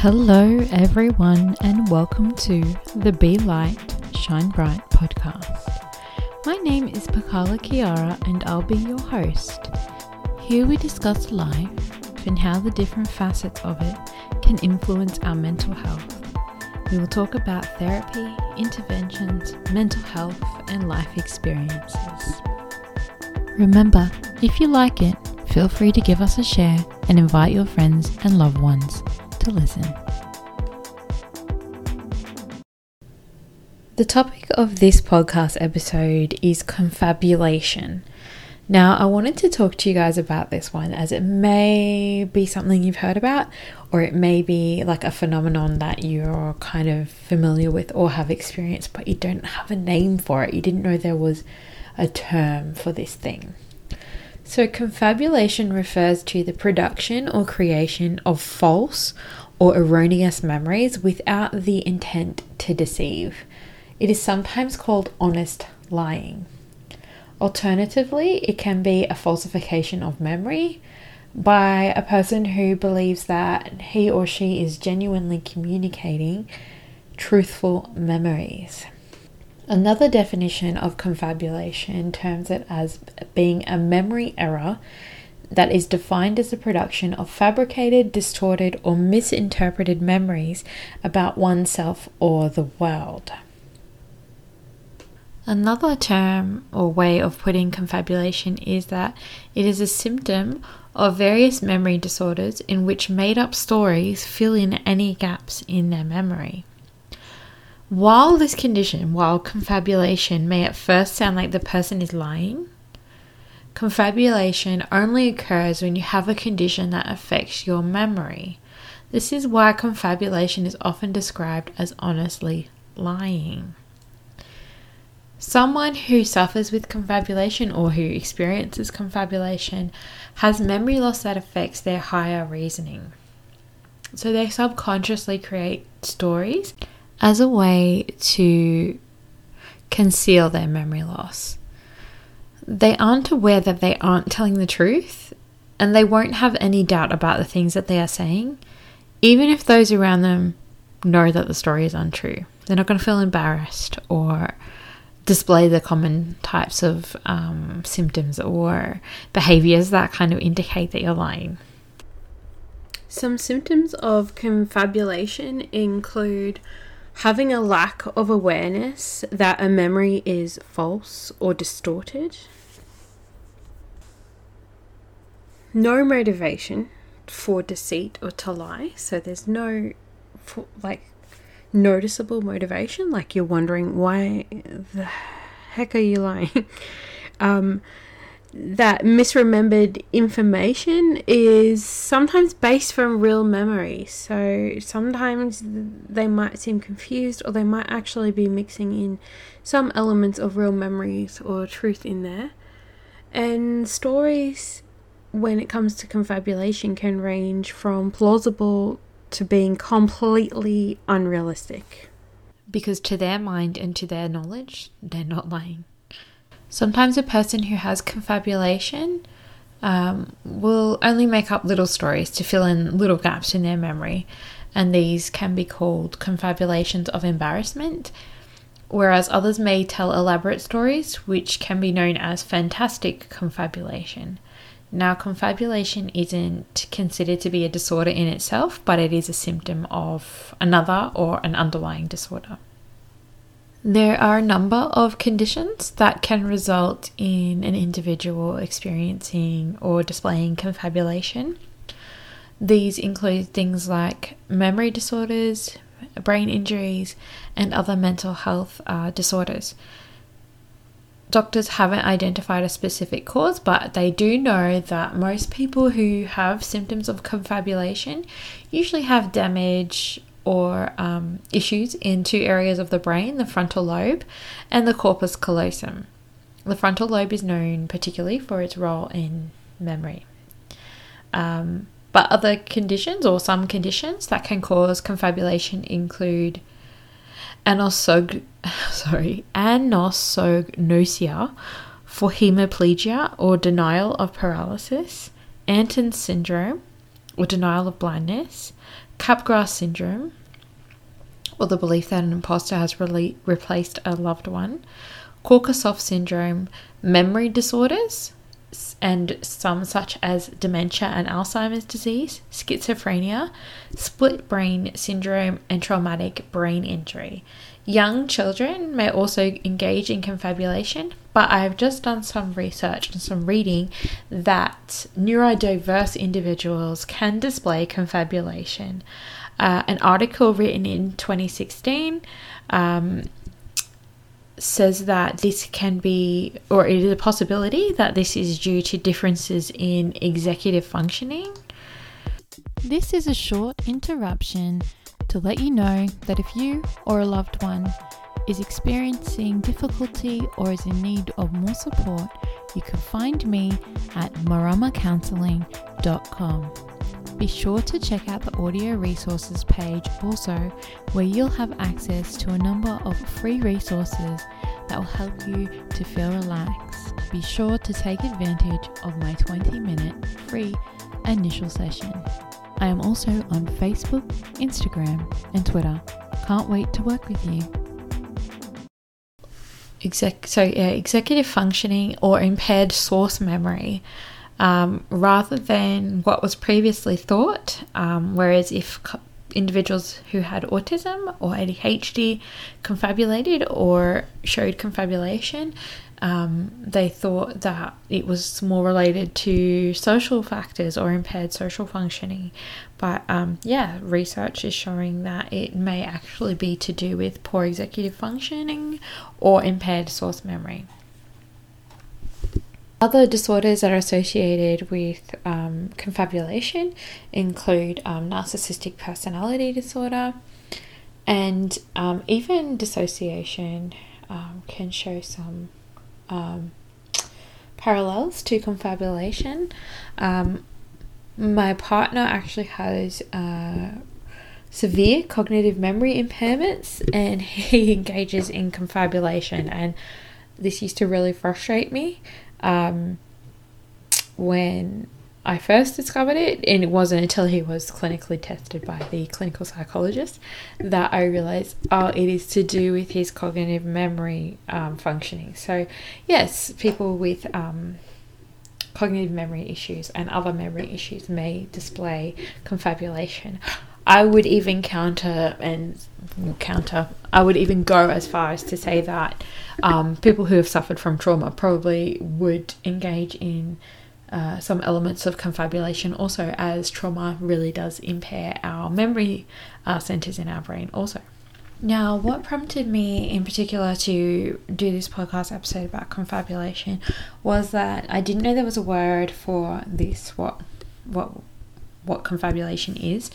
Hello, everyone, and welcome to the Be Light, Shine Bright podcast. My name is Pakala Kiara, and I'll be your host. Here we discuss life and how the different facets of it can influence our mental health. We will talk about therapy, interventions, mental health, and life experiences. Remember, if you like it, feel free to give us a share and invite your friends and loved ones to listen. The topic of this podcast episode is confabulation. Now, I wanted to talk to you guys about this one as it may be something you've heard about, or it may be like a phenomenon that you're kind of familiar with or have experienced, but you don't have a name for it. You didn't know there was a term for this thing. So, confabulation refers to the production or creation of false or erroneous memories without the intent to deceive. It is sometimes called honest lying. Alternatively, it can be a falsification of memory by a person who believes that he or she is genuinely communicating truthful memories. Another definition of confabulation terms it as being a memory error that is defined as the production of fabricated, distorted, or misinterpreted memories about oneself or the world. Another term or way of putting confabulation is that it is a symptom of various memory disorders in which made up stories fill in any gaps in their memory. While this condition, while confabulation may at first sound like the person is lying, confabulation only occurs when you have a condition that affects your memory. This is why confabulation is often described as honestly lying. Someone who suffers with confabulation or who experiences confabulation has memory loss that affects their higher reasoning. So they subconsciously create stories as a way to conceal their memory loss. They aren't aware that they aren't telling the truth and they won't have any doubt about the things that they are saying, even if those around them know that the story is untrue. They're not going to feel embarrassed or display the common types of um, symptoms or behaviors that kind of indicate that you're lying. Some symptoms of confabulation include having a lack of awareness that a memory is false or distorted, no motivation for deceit or to lie, so there's no like noticeable motivation, like you're wondering why the heck are you lying. um, that misremembered information is sometimes based from real memory. So sometimes they might seem confused or they might actually be mixing in some elements of real memories or truth in there. And stories, when it comes to confabulation, can range from plausible to being completely unrealistic. Because to their mind and to their knowledge, they're not lying. Sometimes a person who has confabulation um, will only make up little stories to fill in little gaps in their memory, and these can be called confabulations of embarrassment. Whereas others may tell elaborate stories, which can be known as fantastic confabulation. Now, confabulation isn't considered to be a disorder in itself, but it is a symptom of another or an underlying disorder. There are a number of conditions that can result in an individual experiencing or displaying confabulation. These include things like memory disorders, brain injuries, and other mental health uh, disorders. Doctors haven't identified a specific cause, but they do know that most people who have symptoms of confabulation usually have damage or um, issues in two areas of the brain the frontal lobe and the corpus callosum. The frontal lobe is known particularly for its role in memory. Um, but other conditions or some conditions that can cause confabulation include anosog- sorry, anosognosia for hemiplegia or denial of paralysis, Anton syndrome, or denial of blindness, Capgras syndrome, or the belief that an imposter has replaced a loved one, Korsakoff syndrome, memory disorders, and some such as dementia and Alzheimer's disease, schizophrenia, split brain syndrome, and traumatic brain injury. Young children may also engage in confabulation, but I have just done some research and some reading that neurodiverse individuals can display confabulation. Uh, an article written in 2016 um, says that this can be, or it is a possibility that this is due to differences in executive functioning. This is a short interruption to let you know that if you or a loved one is experiencing difficulty or is in need of more support, you can find me at maramacounseling.com. Be sure to check out the audio resources page also, where you'll have access to a number of free resources that will help you to feel relaxed. Be sure to take advantage of my 20 minute free initial session. I am also on Facebook, Instagram, and Twitter. Can't wait to work with you. Exec- so, yeah, executive functioning or impaired source memory um, rather than what was previously thought. Um, whereas if co- individuals who had autism or ADHD confabulated or showed confabulation, um, they thought that it was more related to social factors or impaired social functioning. But um, yeah, research is showing that it may actually be to do with poor executive functioning or impaired source memory. Other disorders that are associated with um, confabulation include um, narcissistic personality disorder and um, even dissociation um, can show some um, parallels to confabulation. Um, my partner actually has uh, severe cognitive memory impairments and he engages in confabulation, and this used to really frustrate me um, when I first discovered it, and it wasn't until he was clinically tested by the clinical psychologist that I realized, oh, it is to do with his cognitive memory um, functioning. So, yes, people with um, cognitive memory issues and other memory issues may display confabulation. I would even counter and counter. I would even go as far as to say that um, people who have suffered from trauma probably would engage in uh, some elements of confabulation also, as trauma really does impair our memory uh, centers in our brain, also. Now, what prompted me in particular to do this podcast episode about confabulation was that I didn't know there was a word for this, what, what, what confabulation is,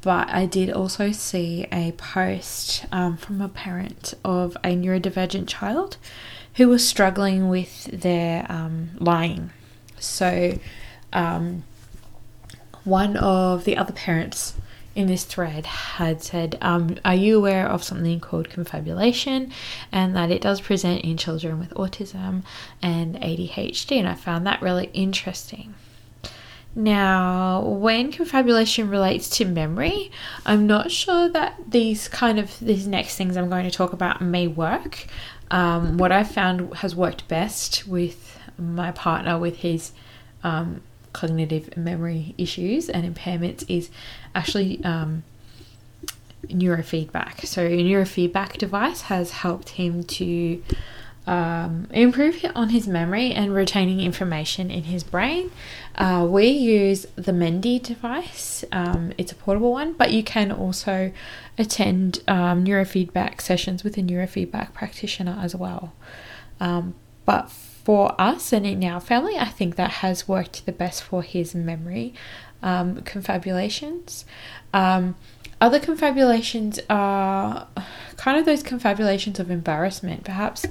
but I did also see a post um, from a parent of a neurodivergent child who was struggling with their um, lying. So, um, one of the other parents in this thread had said, um, Are you aware of something called confabulation and that it does present in children with autism and ADHD? And I found that really interesting. Now, when confabulation relates to memory, I'm not sure that these kind of these next things I'm going to talk about may work. Um, what I found has worked best with my partner with his um, cognitive memory issues and impairments is actually um, neurofeedback. So, a neurofeedback device has helped him to um, improve on his memory and retaining information in his brain. Uh, we use the Mendi device, um, it's a portable one, but you can also attend um, neurofeedback sessions with a neurofeedback practitioner as well. Um, but for us and in our family, I think that has worked the best for his memory um, confabulations. Um, other confabulations are kind of those confabulations of embarrassment. Perhaps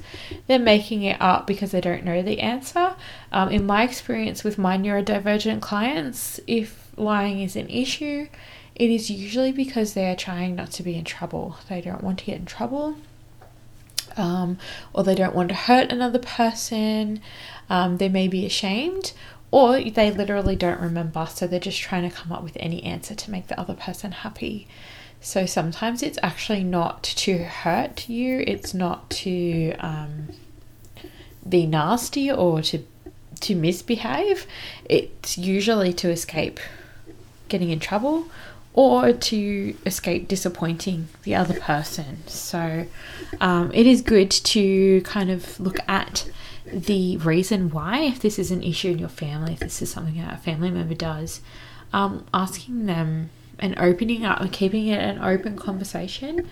they're making it up because they don't know the answer. Um, in my experience with my neurodivergent clients, if lying is an issue, it is usually because they are trying not to be in trouble. They don't want to get in trouble. Um, or they don't want to hurt another person. Um, they may be ashamed, or they literally don't remember, so they're just trying to come up with any answer to make the other person happy. So sometimes it's actually not to hurt you, it's not to um, be nasty or to to misbehave. It's usually to escape getting in trouble or to escape disappointing the other person. So um, it is good to kind of look at the reason why, if this is an issue in your family, if this is something that a family member does, um, asking them and opening up and keeping it an open conversation.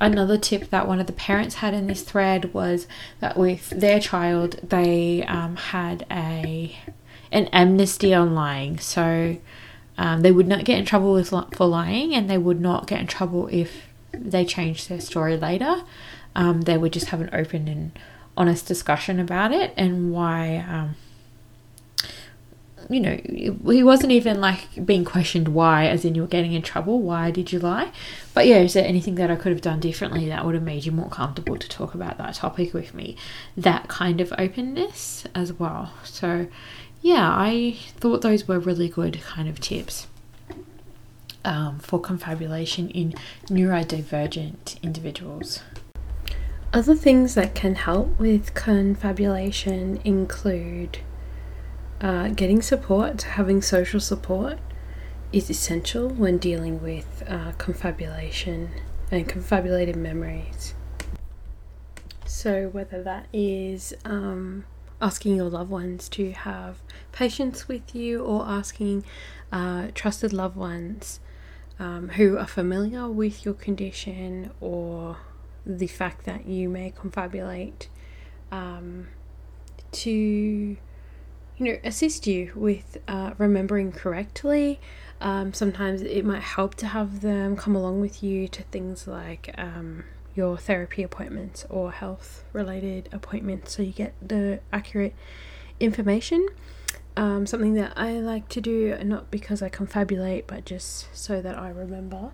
Another tip that one of the parents had in this thread was that with their child, they um, had a an amnesty on lying. So um, they would not get in trouble with, for lying, and they would not get in trouble if they changed their story later. Um, they would just have an open and honest discussion about it and why um, you know, he wasn't even like being questioned why, as in you're getting in trouble. Why did you lie? But yeah, is there anything that I could have done differently that would have made you more comfortable to talk about that topic with me? That kind of openness as well. So, yeah, I thought those were really good kind of tips um, for confabulation in neurodivergent individuals. Other things that can help with confabulation include uh, getting support, having social support is essential when dealing with uh, confabulation and confabulated memories. So, whether that is um, asking your loved ones to have patience with you or asking uh, trusted loved ones um, who are familiar with your condition or the fact that you may confabulate um, to you know, assist you with uh, remembering correctly. Um, sometimes it might help to have them come along with you to things like um, your therapy appointments or health related appointments so you get the accurate information. Um, something that I like to do, not because I confabulate, but just so that I remember.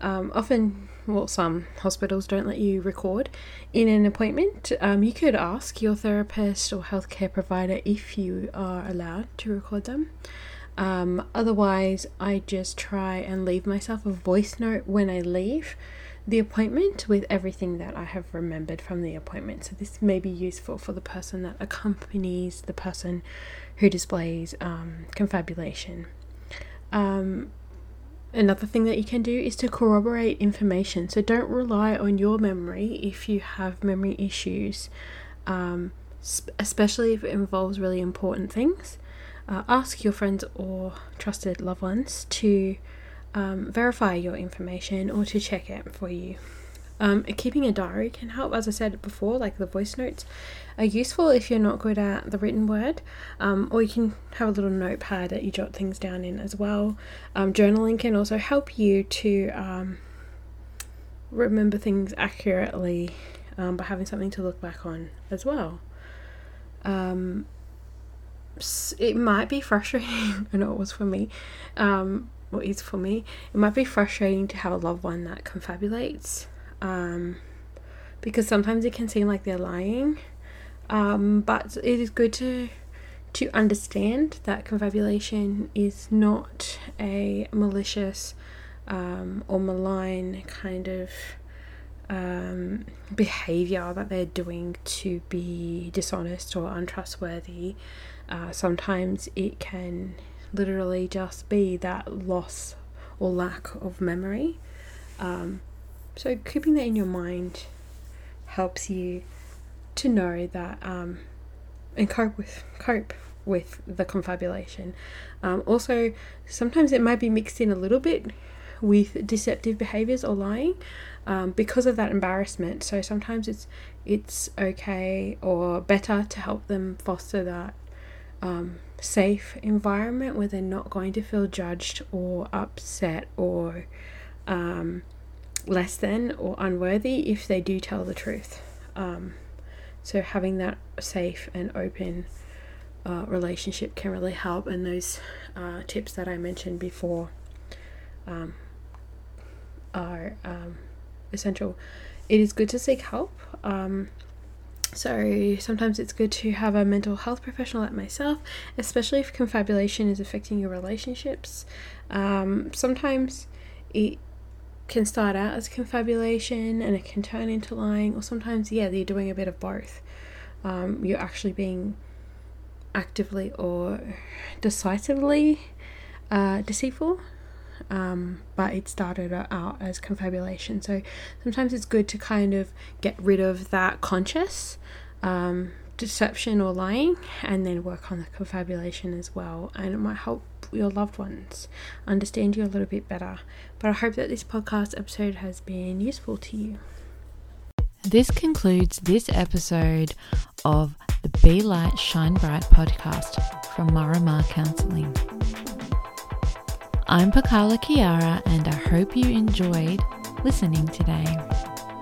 Um, often, well, some hospitals don't let you record in an appointment. Um, you could ask your therapist or healthcare provider if you are allowed to record them. Um, otherwise, I just try and leave myself a voice note when I leave the appointment with everything that I have remembered from the appointment. So, this may be useful for the person that accompanies the person who displays um, confabulation. Um, Another thing that you can do is to corroborate information. So don't rely on your memory if you have memory issues, um, especially if it involves really important things. Uh, ask your friends or trusted loved ones to um, verify your information or to check it for you. Um, keeping a diary can help, as I said before, like the voice notes are useful if you're not good at the written word, um, or you can have a little notepad that you jot things down in as well. Um, journaling can also help you to um, remember things accurately um, by having something to look back on as well. Um, it might be frustrating, I know it was for me, what is for me, it might be frustrating to have a loved one that confabulates um, because sometimes it can seem like they're lying. Um, but it is good to to understand that confabulation is not a malicious um, or malign kind of um, behavior that they're doing to be dishonest or untrustworthy. Uh, sometimes it can literally just be that loss or lack of memory. Um, so keeping that in your mind helps you to know that um, and cope with cope with the confabulation. Um, also, sometimes it might be mixed in a little bit with deceptive behaviors or lying um, because of that embarrassment. So sometimes it's it's okay or better to help them foster that um, safe environment where they're not going to feel judged or upset or um, less than or unworthy if they do tell the truth. Um, so having that safe and open uh, relationship can really help, and those uh, tips that I mentioned before um, are um, essential. It is good to seek help. So sometimes it's good to have a mental health professional like myself, especially if confabulation is affecting your relationships. Um, sometimes it can start out as confabulation and it can turn into lying, or sometimes, yeah, you're doing a bit of both. Um, you're actually being actively or decisively uh, deceitful, um, but it started out as confabulation. So sometimes it's good to kind of get rid of that conscious um, deception or lying and then work on the confabulation as well, and it might help your loved ones understand you a little bit better. But I hope that this podcast episode has been useful to you. This concludes this episode of the Be Light Shine Bright podcast from Marama Counseling. I'm Pakala Kiara and I hope you enjoyed listening today.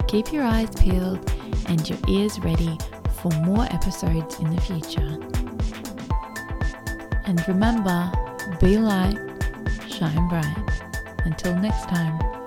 Keep your eyes peeled and your ears ready for more episodes in the future. And remember, be light, shine bright. Until next time.